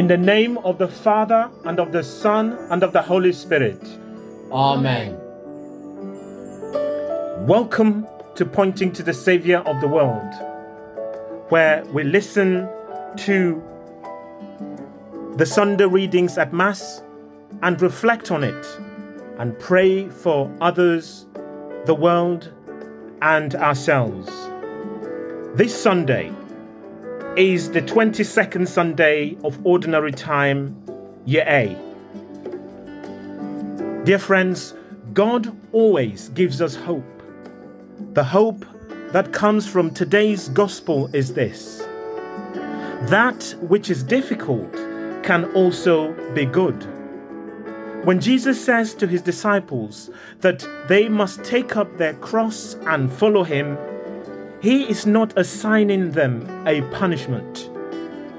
In the name of the Father, and of the Son, and of the Holy Spirit. Amen. Welcome to Pointing to the Saviour of the World, where we listen to the Sunday readings at Mass and reflect on it and pray for others, the world, and ourselves. This Sunday is the 22nd Sunday of Ordinary Time, Year A. Dear friends, God always gives us hope. The hope that comes from today's gospel is this that which is difficult can also be good. When Jesus says to his disciples that they must take up their cross and follow him, he is not assigning them a punishment.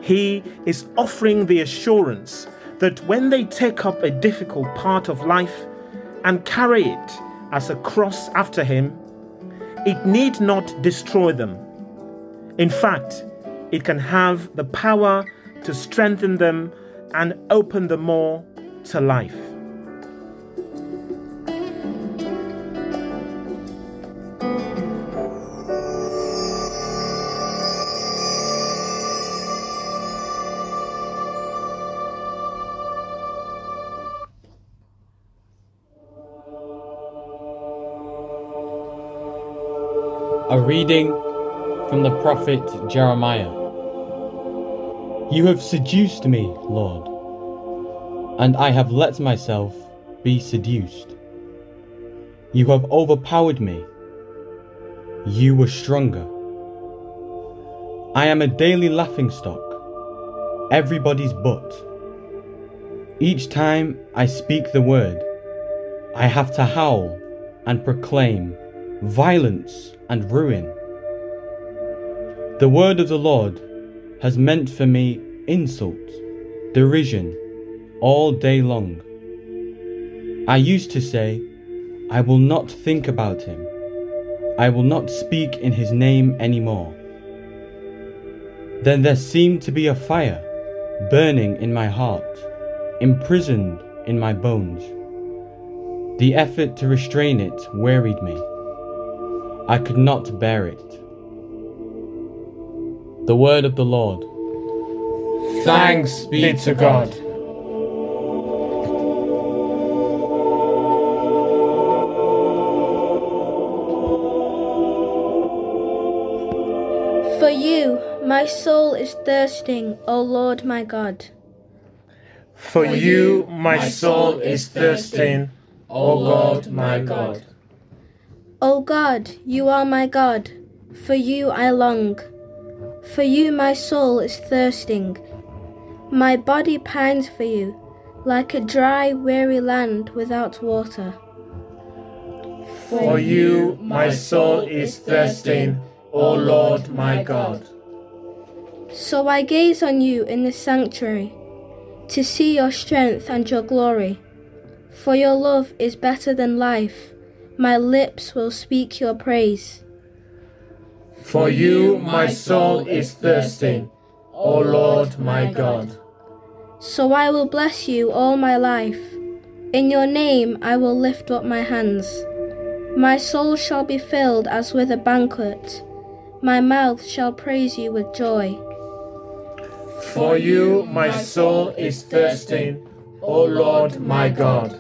He is offering the assurance that when they take up a difficult part of life and carry it as a cross after him, it need not destroy them. In fact, it can have the power to strengthen them and open them more to life. A reading from the prophet Jeremiah. You have seduced me, Lord, and I have let myself be seduced. You have overpowered me. You were stronger. I am a daily laughingstock, everybody's butt. Each time I speak the word, I have to howl and proclaim violence and ruin. The word of the Lord has meant for me insult, derision, all day long. I used to say, I will not think about him. I will not speak in his name anymore. Then there seemed to be a fire burning in my heart, imprisoned in my bones. The effort to restrain it wearied me. I could not bear it. The word of the Lord. Thanks be to God. For you, my soul is thirsting, O Lord my God. For you, my soul is thirsting, O Lord my God. O God, you are my God. For you I long. For you my soul is thirsting. My body pines for you, like a dry, weary land without water. For you, my soul is thirsting, O Lord my God. So I gaze on you in the sanctuary, to see your strength and your glory. For your love is better than life, my lips will speak your praise. For you, my soul is thirsting, O Lord my God. So I will bless you all my life. In your name I will lift up my hands. My soul shall be filled as with a banquet. My mouth shall praise you with joy. For you, my soul is thirsting, O Lord my God.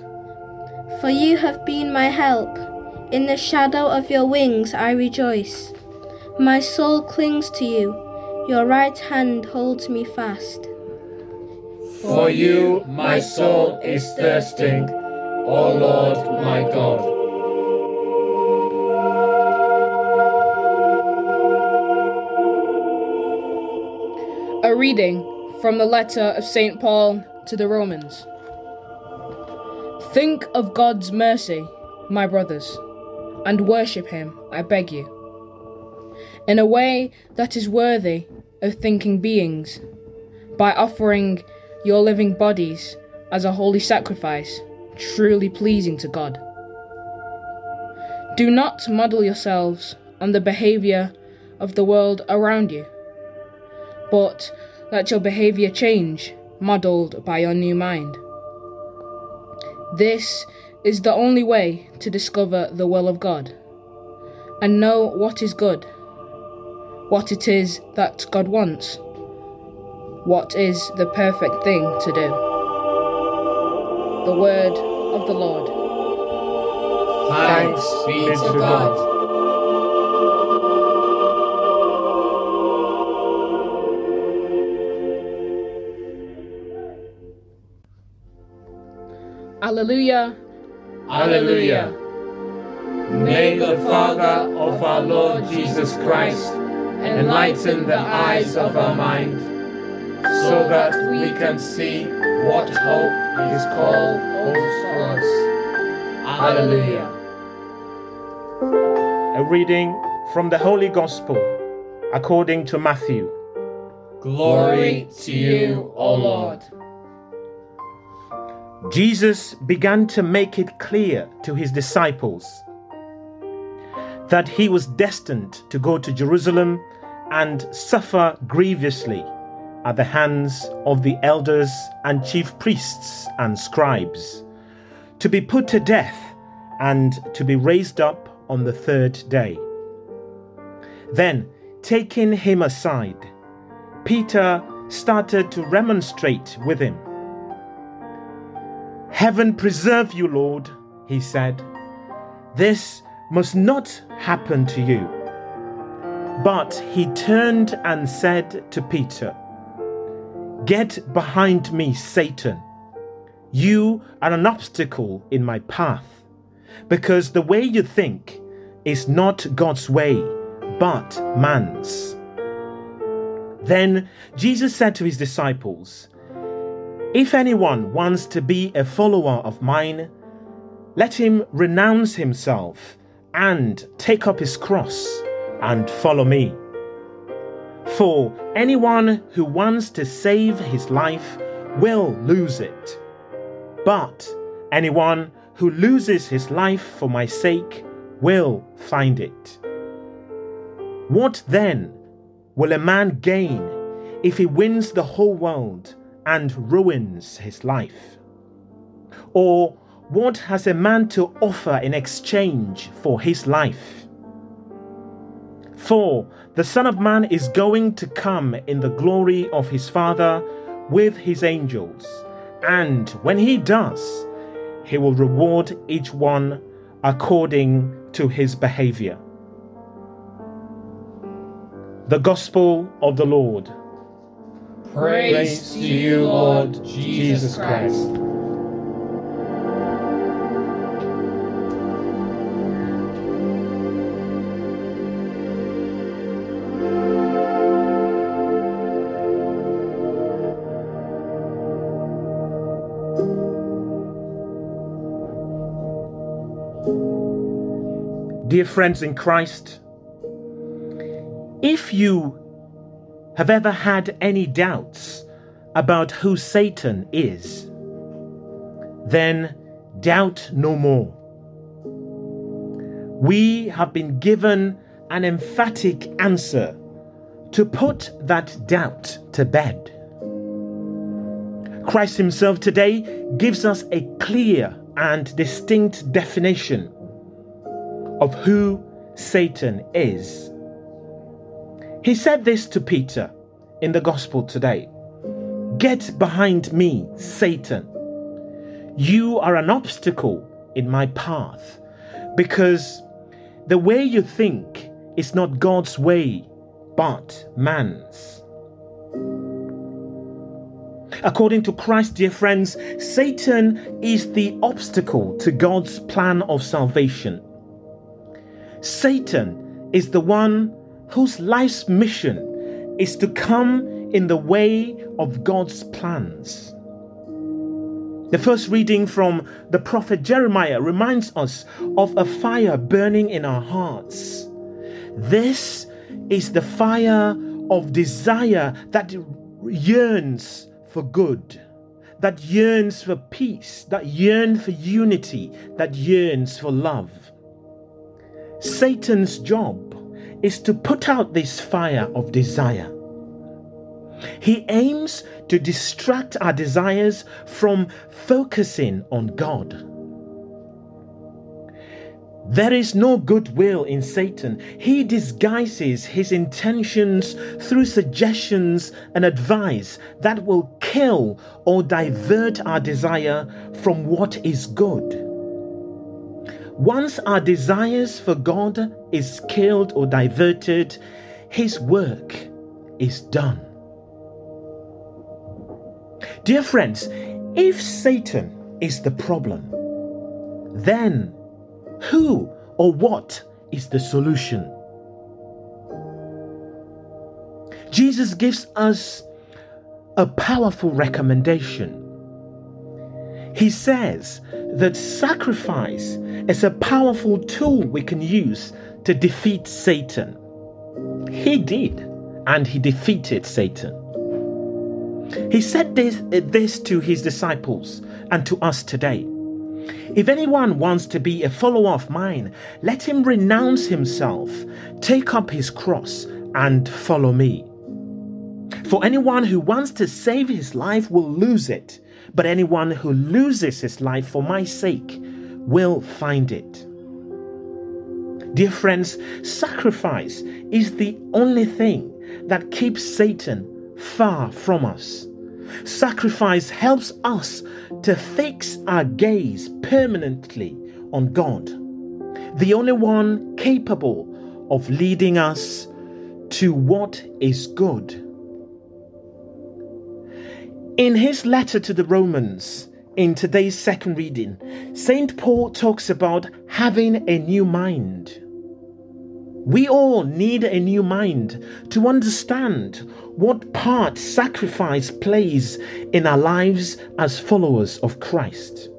For you have been my help. In the shadow of your wings I rejoice. My soul clings to you. Your right hand holds me fast. For you, my soul is thirsting, O Lord my God. A reading from the letter of St. Paul to the Romans. Think of God's mercy, my brothers, and worship Him, I beg you, in a way that is worthy of thinking beings, by offering your living bodies as a holy sacrifice, truly pleasing to God. Do not model yourselves on the behavior of the world around you, but let your behavior change muddled by your new mind. This is the only way to discover the will of God and know what is good, what it is that God wants, what is the perfect thing to do. The word of the Lord. Thanks be to God. Alleluia. Alleluia. May the Father of our Lord Jesus Christ enlighten the eyes of our mind so that we can see what hope His call holds for us. Alleluia. A reading from the Holy Gospel according to Matthew. Glory to you, O Lord. Jesus began to make it clear to his disciples that he was destined to go to Jerusalem and suffer grievously at the hands of the elders and chief priests and scribes, to be put to death and to be raised up on the third day. Then, taking him aside, Peter started to remonstrate with him. Heaven preserve you, Lord, he said. This must not happen to you. But he turned and said to Peter, Get behind me, Satan. You are an obstacle in my path, because the way you think is not God's way, but man's. Then Jesus said to his disciples, If anyone wants to be a follower of mine, let him renounce himself and take up his cross and follow me. For anyone who wants to save his life will lose it. But anyone who loses his life for my sake will find it. What then will a man gain if he wins the whole world and ruins his life? Or what has a man to offer in exchange for his life? For the Son of Man is going to come in the glory of his Father with his angels, and when he does, he will reward each one according to his behavior. The Gospel of the Lord. Praise to you, Lord Jesus Christ. Dear friends in Christ, if you have ever had any doubts about who Satan is, then doubt no more. We have been given an emphatic answer to put that doubt to bed. Christ Himself today gives us a clear and distinct definition of who Satan is. He said this to Peter in the Gospel today Get behind me, Satan. You are an obstacle in my path because the way you think is not God's way, but man's. According to Christ, dear friends, Satan is the obstacle to God's plan of salvation. Satan is the one whose life's mission is to come in the way of God's plans. The first reading from the prophet Jeremiah reminds us of a fire burning in our hearts. This is the fire of desire that yearns for good, that yearns for peace, that yearns for unity, that yearns for love. Satan's job is to put out this fire of desire. He aims to distract our desires from focusing on God. There is no goodwill in Satan. He disguises his intentions through suggestions and advice that will kill or divert our desire from what is good. Once our desires for God is killed or diverted, his work is done. Dear friends, if Satan is the problem, then who or what is the solution? Jesus gives us a powerful recommendation. He says that sacrifice is a powerful tool we can use to defeat Satan. He did, and he defeated Satan. He said this, this to his disciples and to us today. If anyone wants to be a follower of mine, let him renounce himself, take up his cross, and follow me. For anyone who wants to save his life will lose it, but anyone who loses his life for my sake will find it. Dear friends, sacrifice is the only thing that keeps Satan far from us. Sacrifice helps us to fix our gaze permanently on God, the only one capable of leading us to what is good. In his letter to the Romans, in today's second reading, St. Paul talks about having a new mind. We all need a new mind to understand what part sacrifice plays in our lives as followers of Christ.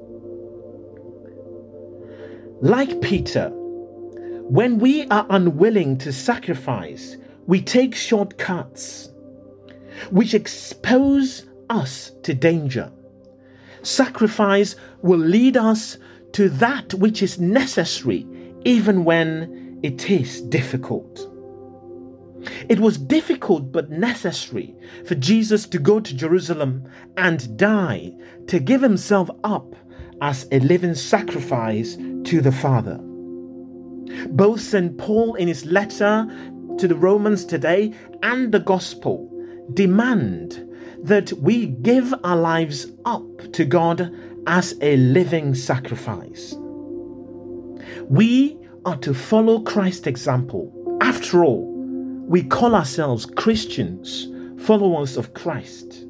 Like Peter, when we are unwilling to sacrifice, we take shortcuts which expose us to danger. Sacrifice will lead us to that which is necessary even when it is difficult. It was difficult but necessary for Jesus to go to Jerusalem and die to give himself up as a living sacrifice to the Father. Both St. Paul in his letter to the Romans today and the Gospel demand that we give our lives up to God as a living sacrifice. We are to follow Christ's example. After all, we call ourselves Christians, followers of Christ.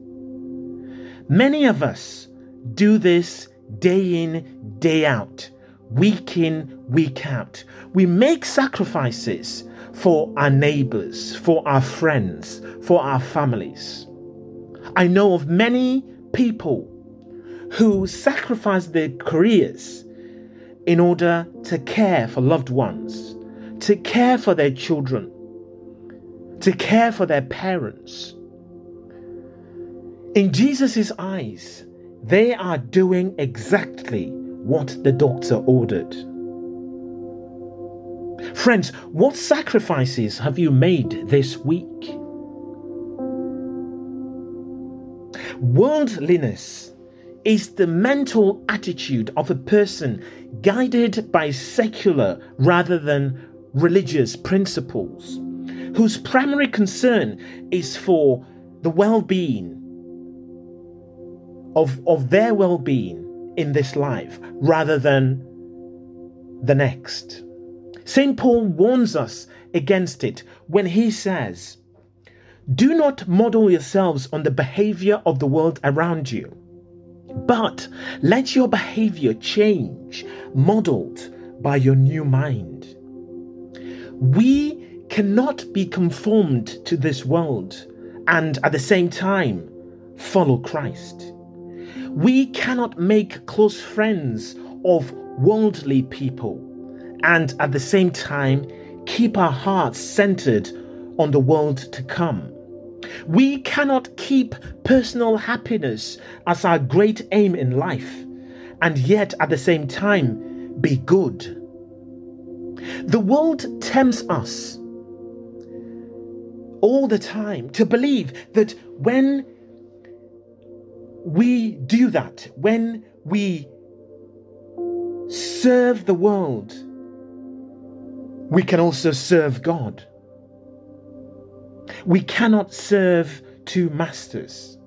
Many of us do this day in, day out, week in, week out. We make sacrifices for our neighbors, for our friends, for our families. I know of many people who sacrifice their careers in order to care for loved ones, to care for their children, to care for their parents. In Jesus' eyes, they are doing exactly what the doctor ordered. Friends, what sacrifices have you made this week? Worldliness is the mental attitude of a person guided by secular rather than religious principles, whose primary concern is for the well being of, of their well being in this life rather than the next. St. Paul warns us against it when he says, Do not model yourselves on the behavior of the world around you but let your behavior change, modeled by your new mind. We cannot be conformed to this world and at the same time follow Christ. We cannot make close friends of worldly people and at the same time keep our hearts centered on the world to come. We cannot keep personal happiness as our great aim in life and yet at the same time be good. The world tempts us all the time, to believe that when we do that, when we serve the world, we can also serve God. We cannot serve two masters.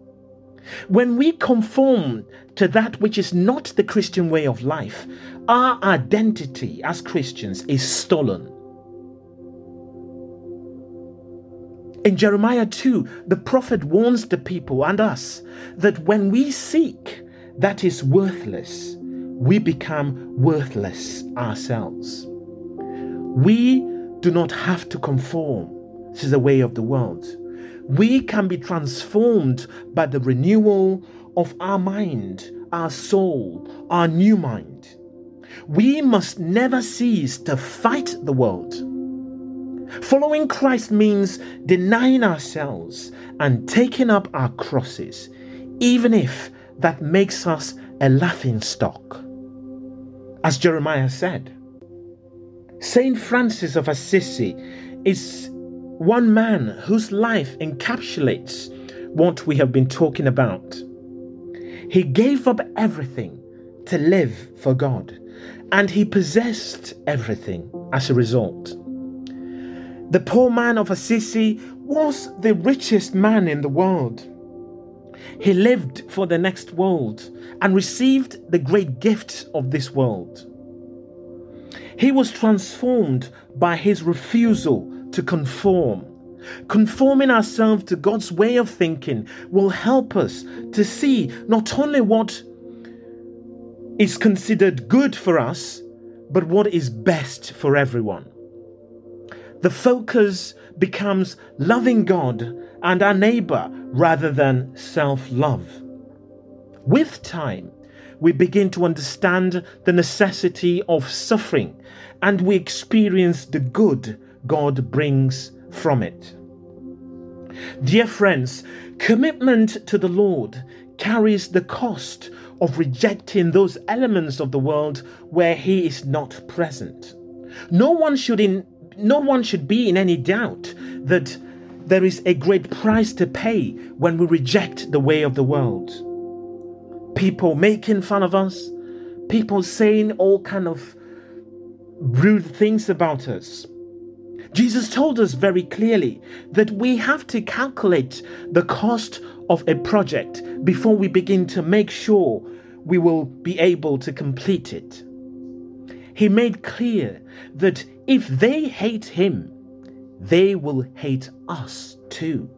When we conform to that which is not the Christian way of life, our identity as Christians is stolen. In Jeremiah 2, the prophet warns the people and us that when we seek that is worthless, we become worthless ourselves. We do not have to conform to the way of the world. We can be transformed by the renewal of our mind, our soul, our new mind. We must never cease to fight the world. Following Christ means denying ourselves and taking up our crosses, even if that makes us a laughing stock. As Jeremiah said, Saint Francis of Assisi is one man whose life encapsulates what we have been talking about. He gave up everything to live for God, and he possessed everything as a result. The poor man of Assisi was the richest man in the world. He lived for the next world and received the great gifts of this world. He was transformed by his refusal to conform. Conforming ourselves to God's way of thinking will help us to see not only what is considered good for us, but what is best for everyone. The focus becomes loving God and our neighbor rather than self love. With time, we begin to understand the necessity of suffering and we experience the good God brings from it. Dear friends, commitment to the Lord carries the cost of rejecting those elements of the world where he is not present. No one should in no one should be in any doubt that there is a great price to pay when we reject the way of the world. People making fun of us, people saying all kind of rude things about us. Jesus told us very clearly that we have to calculate the cost of a project before we begin to make sure we will be able to complete it. He made clear that if they hate him, they will hate us too.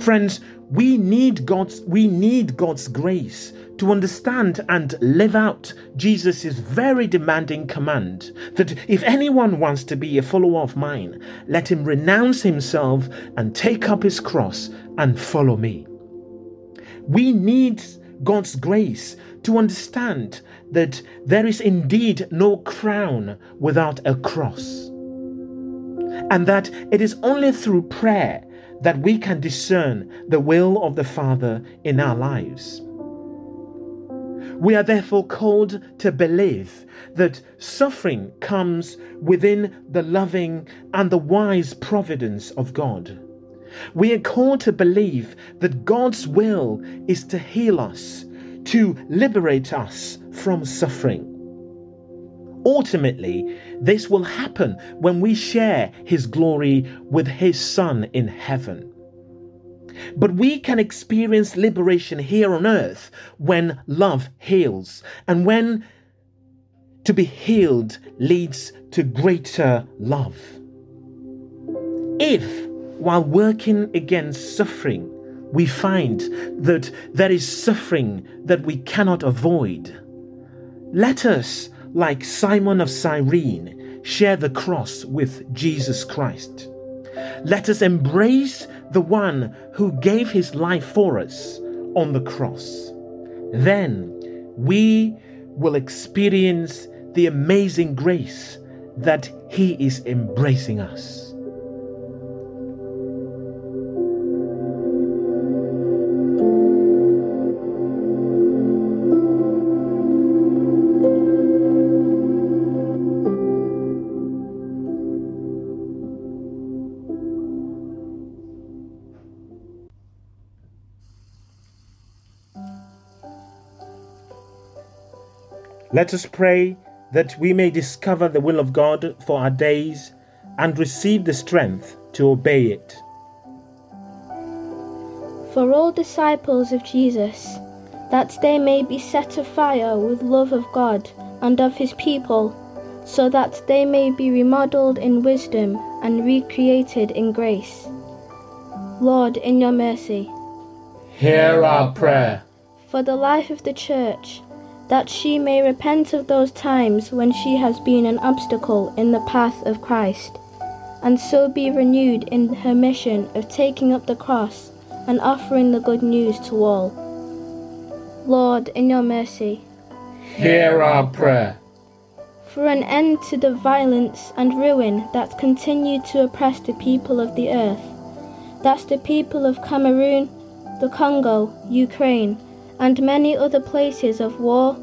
Friends, we need God's we need God's grace to understand and live out Jesus' very demanding command that if anyone wants to be a follower of mine, let him renounce himself and take up his cross and follow me. We need God's grace to understand that there is indeed no crown without a cross, and that it is only through prayer that we can discern the will of the Father in our lives. We are therefore called to believe that suffering comes within the loving and the wise providence of God. We are called to believe that God's will is to heal us, to liberate us from suffering. Ultimately, this will happen when we share His glory with His Son in heaven. But we can experience liberation here on earth when love heals and when to be healed leads to greater love. If, while working against suffering, we find that there is suffering that we cannot avoid, let us, like Simon of Cyrene, share the cross with Jesus Christ. Let us embrace the one who gave his life for us on the cross. Then we will experience the amazing grace that he is embracing us. Let us pray that we may discover the will of God for our days and receive the strength to obey it. For all disciples of Jesus, that they may be set afire with love of God and of his people, so that they may be remodeled in wisdom and recreated in grace. Lord, in your mercy, Hear our prayer. for the life of the Church, that she may repent of those times when she has been an obstacle in the path of Christ, and so be renewed in her mission of taking up the cross and offering the good news to all. Lord, in your mercy, Hear our prayer. for an end to the violence and ruin that continue to oppress the people of the earth. That's the people of Cameroon, the Congo, Ukraine, and many other places of war,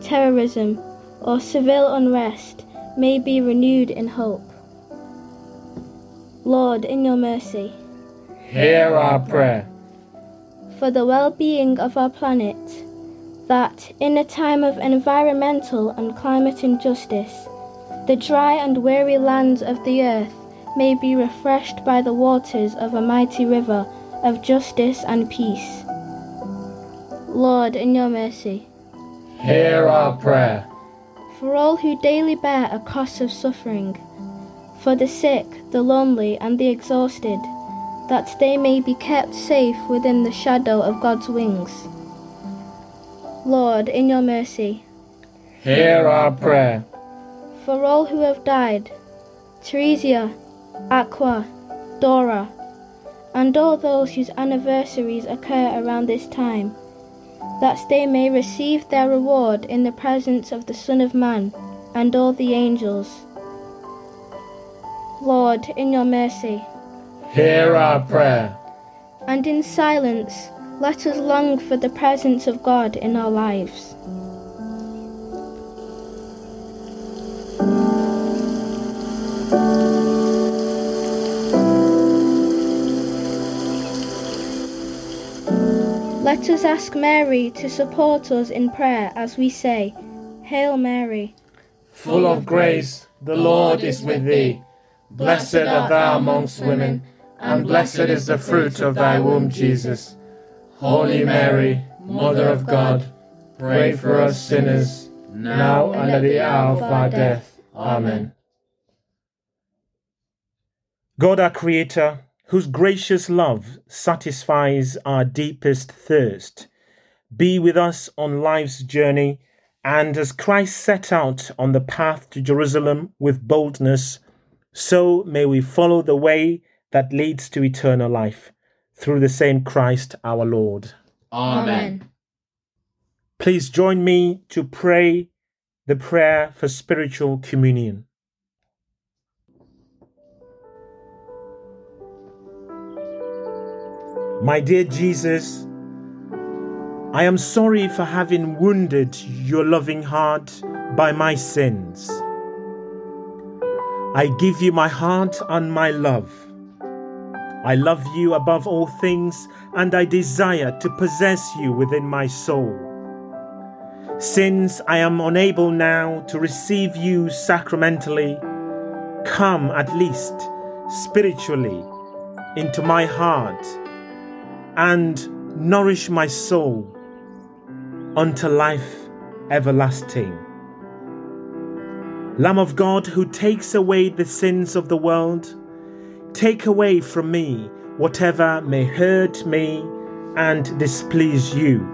terrorism, or civil unrest may be renewed in hope. Lord, in your mercy, Hear our prayer. for the well being of our planet, that in a time of environmental and climate injustice, the dry and weary lands of the earth may be refreshed by the waters of a mighty river of justice and peace. Lord, in your mercy, Hear our prayer. for all who daily bear a cross of suffering, for the sick, the lonely, and the exhausted, that they may be kept safe within the shadow of God's wings. Lord, in your mercy, Hear our prayer. for all who have died, Teresia, Aqua, Dora, and all those whose anniversaries occur around this time, that they may receive their reward in the presence of the Son of Man and all the angels. Lord, in your mercy, Hear our prayer. and in silence, let us long for the presence of God in our lives. Let us ask Mary to support us in prayer as we say, Hail Mary. Full of grace, the Lord is with thee. Blessed art thou amongst women, and blessed is the fruit of thy womb, Jesus. Holy Mary, Mother of God, pray for us sinners, now and at the hour of our death. Amen. God, our Creator, whose gracious love satisfies our deepest thirst, be with us on life's journey, and as Christ set out on the path to Jerusalem with boldness, so may we follow the way that leads to eternal life through the same Christ our Lord. Amen. Please join me to pray the prayer for spiritual communion. My dear Jesus, I am sorry for having wounded your loving heart by my sins. I give you my heart and my love. I love you above all things, and I desire to possess you within my soul. Since I am unable now to receive you sacramentally, come at least spiritually into my heart and nourish my soul unto life everlasting. Lamb of God, who takes away the sins of the world, take away from me whatever may hurt me and displease you.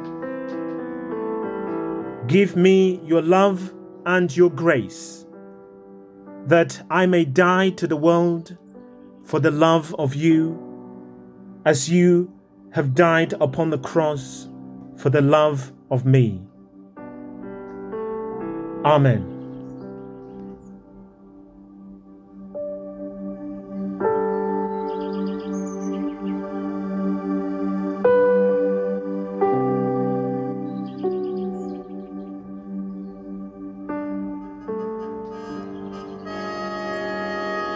Give me your love and your grace, that I may die to the world for the love of you, as you have died upon the cross for the love of me. Amen.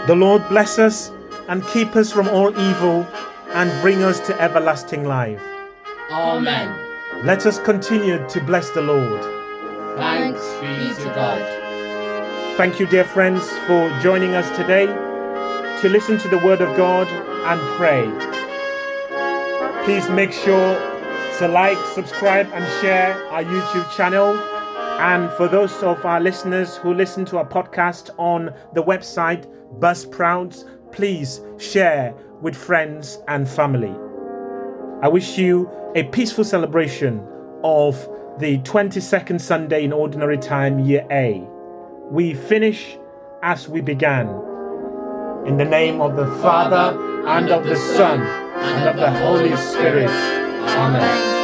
The Lord bless us and keep us from all evil and bring us to everlasting life. Amen. Let us continue to bless the Lord. Thanks be to God. Thank you, dear friends, for joining us today to listen to the Word of God and pray. Please make sure to like, subscribe, and share our YouTube channel. And for those of our listeners who listen to our podcast on the website Buzzsprouts, please share with friends and family. I wish you a peaceful celebration of the 22nd Sunday in Ordinary Time, Year A. We finish as we began. In the name of the Father, and of the Son, and of the Holy Spirit. Amen.